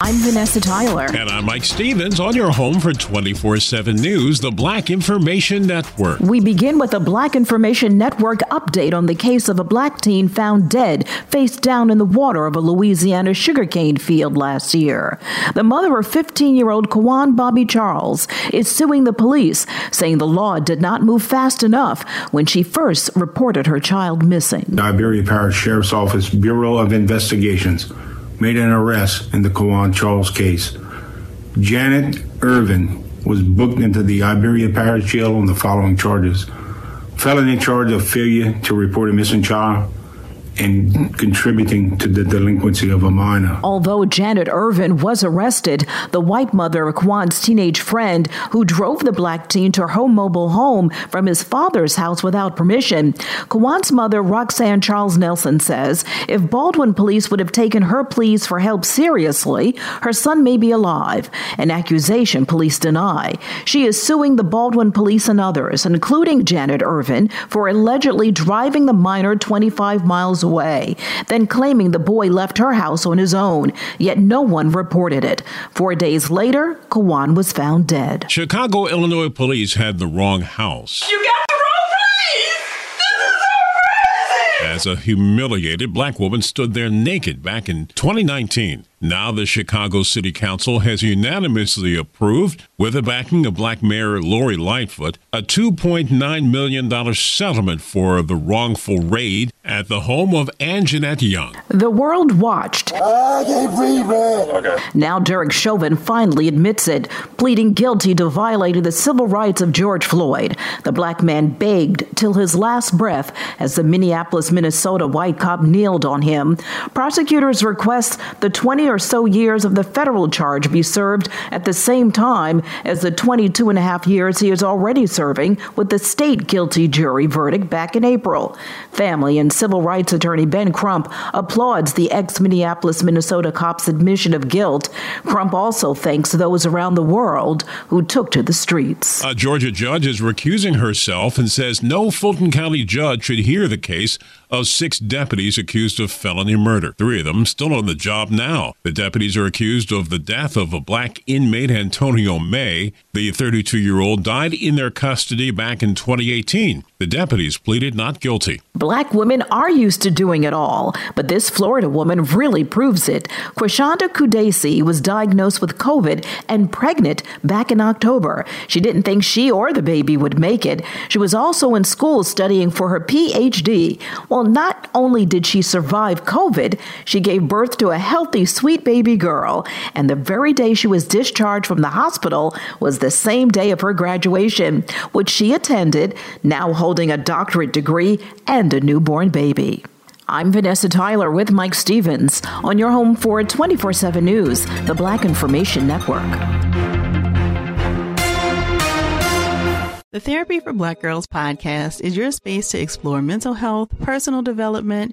I'm Vanessa Tyler. And I'm Mike Stevens on your home for 24 7 News, the Black Information Network. We begin with a Black Information Network update on the case of a black teen found dead face down in the water of a Louisiana sugarcane field last year. The mother of 15 year old Quawan Bobby Charles is suing the police, saying the law did not move fast enough when she first reported her child missing. The Iberia Parish Sheriff's Office Bureau of Investigations made an arrest in the Quawan Charles case. Janet Irvin was booked into the Iberia Parish Jail on the following charges felony charge of failure to report a missing child and contributing to the delinquency of a minor. Although Janet Irvin was arrested, the white mother of Quawan's teenage friend, who drove the black teen to her mobile home from his father's house without permission, Quawan's mother, Roxanne Charles Nelson, says if Baldwin police would have taken her pleas for help seriously, her son may be alive, an accusation police deny. She is suing the Baldwin police and others, including Janet Irvin, for allegedly driving the minor 25 miles away, then claiming the boy left her house on his own, yet no one reported it. Four days later, Quawan was found dead. Chicago, Illinois police had the wrong house. You got the wrong place! This is so crazy! As a humiliated black woman stood there naked back in 2019. Now, the Chicago City Council has unanimously approved, with the backing of Black Mayor Lori Lightfoot, a $2.9 million settlement for the wrongful raid at the home of Anjanette Young. The world watched. I can't breathe, man. Okay. Now, Derek Chauvin finally admits it, pleading guilty to violating the civil rights of George Floyd. The black man begged till his last breath as the Minneapolis, Minnesota white cop kneeled on him. Prosecutors request the 20 or so years of the federal charge be served at the same time as the 22 and a half years he is already serving with the state guilty jury verdict back in April. Family and civil rights attorney Ben Crump applauds the ex Minneapolis, Minnesota cop's admission of guilt. Crump also thanks those around the world who took to the streets. A Georgia judge is recusing herself and says no Fulton County judge should hear the case of six deputies accused of felony murder. Three of them still on the job now. The deputies are accused of the death of a black inmate, Antonio May. The 32 year old died in their custody back in 2018. The deputies pleaded not guilty. Black women are used to doing it all, but this Florida woman really proves it. Quashonda Kudasi was diagnosed with COVID and pregnant back in October. She didn't think she or the baby would make it. She was also in school studying for her PhD. Well, not only did she survive COVID, she gave birth to a healthy, sweet baby girl. And the very day she was discharged from the hospital was the same day of her graduation, which she attended, now holding a doctorate degree and a newborn baby. I'm Vanessa Tyler with Mike Stevens on your home for 24 7 News, the Black Information Network. The Therapy for Black Girls podcast is your space to explore mental health, personal development,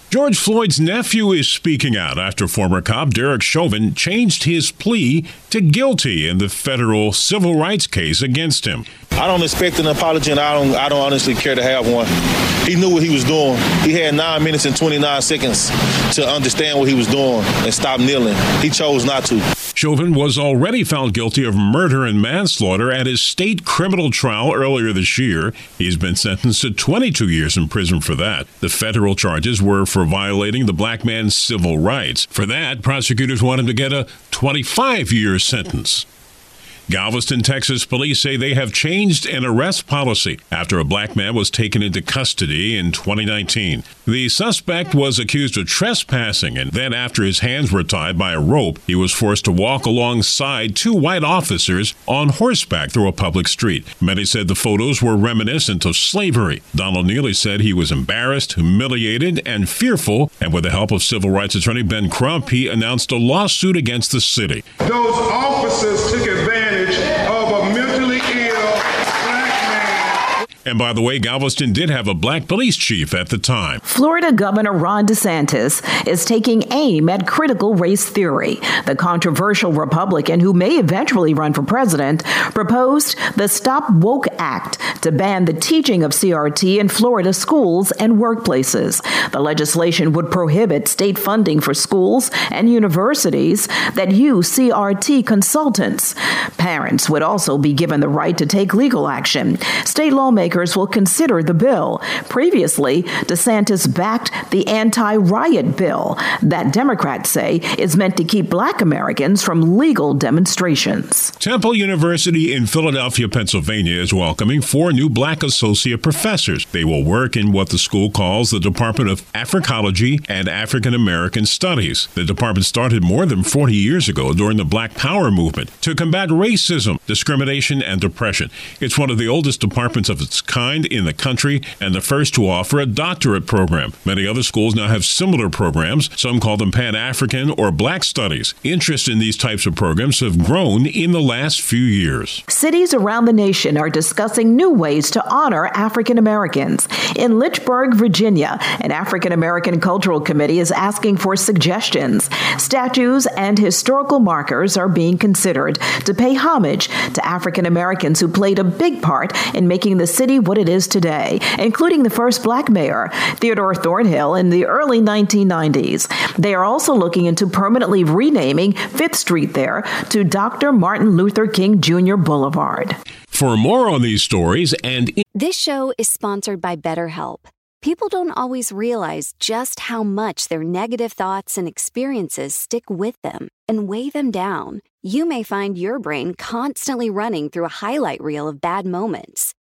George Floyd's nephew is speaking out after former cop Derek Chauvin changed his plea to guilty in the federal civil rights case against him. I don't expect an apology, and I don't. I don't honestly care to have one. He knew what he was doing. He had nine minutes and 29 seconds to understand what he was doing and stop kneeling. He chose not to. Chauvin was already found guilty of murder and manslaughter at his state criminal trial earlier this year. He's been sentenced to 22 years in prison for that. The federal charges were for violating the black man's civil rights. For that, prosecutors want him to get a 25 year sentence. Galveston, Texas police say they have changed an arrest policy after a black man was taken into custody in 2019. The suspect was accused of trespassing, and then after his hands were tied by a rope, he was forced to walk alongside two white officers on horseback through a public street. Many said the photos were reminiscent of slavery. Donald Neely said he was embarrassed, humiliated, and fearful, and with the help of civil rights attorney Ben Crump, he announced a lawsuit against the city. Those officers took advantage of a mentally ill and by the way, Galveston did have a black police chief at the time. Florida Governor Ron DeSantis is taking aim at critical race theory. The controversial Republican, who may eventually run for president, proposed the Stop Woke Act to ban the teaching of CRT in Florida schools and workplaces. The legislation would prohibit state funding for schools and universities that use CRT consultants. Parents would also be given the right to take legal action. State lawmakers lawmakers will consider the bill. Previously, DeSantis backed the anti riot bill that Democrats say is meant to keep black Americans from legal demonstrations. Temple University in Philadelphia, Pennsylvania is welcoming four new black associate professors. They will work in what the school calls the Department of Africology and African American Studies. The department started more than 40 years ago during the Black Power movement to combat racism, discrimination, and depression. It's one of the oldest departments of its kind in the country and the first to offer a doctorate program. Many other schools now have similar programs. Some call them Pan African or Black Studies. Interest in these types of programs have grown in the last few years. Cities around the nation are discussing new ways to honor African Americans. In Lynchburg, Virginia, an African American Cultural Committee is asking for suggestions. Statues and historical markers are being considered to pay homage to African Americans who played a big part in making the city what it is today, including the first black mayor, Theodore Thornhill, in the early 1990s. They are also looking into permanently renaming Fifth Street there to Dr. Martin Luther King Jr. Boulevard. For more on these stories and. This show is sponsored by BetterHelp. People don't always realize just how much their negative thoughts and experiences stick with them and weigh them down. You may find your brain constantly running through a highlight reel of bad moments.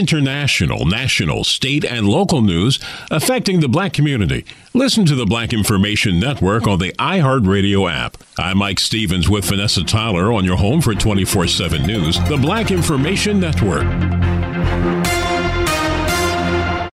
international, national, state, and local news affecting the black community. Listen to the Black Information Network on the iHeartRadio app. I'm Mike Stevens with Vanessa Tyler on your home for 24 7 news, the Black Information Network.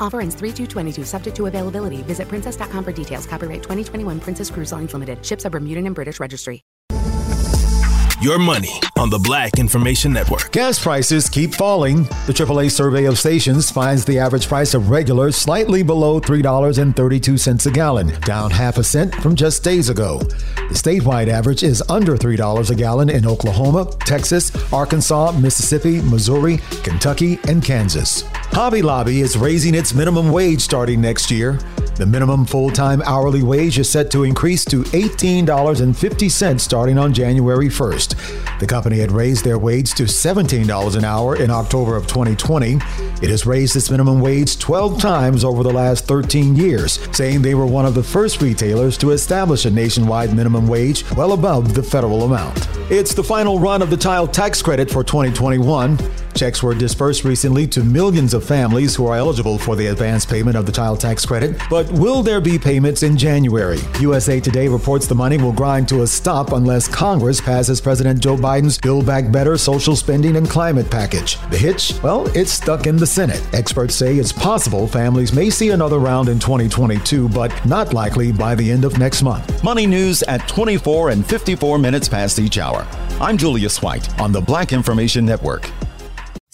Offer ends 3 22 subject to availability. Visit princess.com for details. Copyright 2021 Princess Cruise Lines Limited. Ships are Bermudan and British Registry. Your money on the Black Information Network. Gas prices keep falling. The AAA survey of stations finds the average price of regular slightly below $3.32 a gallon, down half a cent from just days ago. The statewide average is under $3 a gallon in Oklahoma, Texas, Arkansas, Mississippi, Missouri, Kentucky, and Kansas. Hobby Lobby is raising its minimum wage starting next year. The minimum full time hourly wage is set to increase to $18.50 starting on January 1st. The company had raised their wage to $17 an hour in October of 2020. It has raised its minimum wage 12 times over the last 13 years, saying they were one of the first retailers to establish a nationwide minimum wage well above the federal amount. It's the final run of the child tax credit for 2021. Checks were dispersed recently to millions of families who are eligible for the advance payment of the child tax credit. But will there be payments in January? USA Today reports the money will grind to a stop unless Congress passes President Joe Biden's Build Back Better social spending and climate package. The hitch? Well, it's stuck in the Senate. Experts say it's possible families may see another round in 2022, but not likely by the end of next month. Money news at 24 and 54 minutes past each hour. I'm Julius White on the Black Information Network.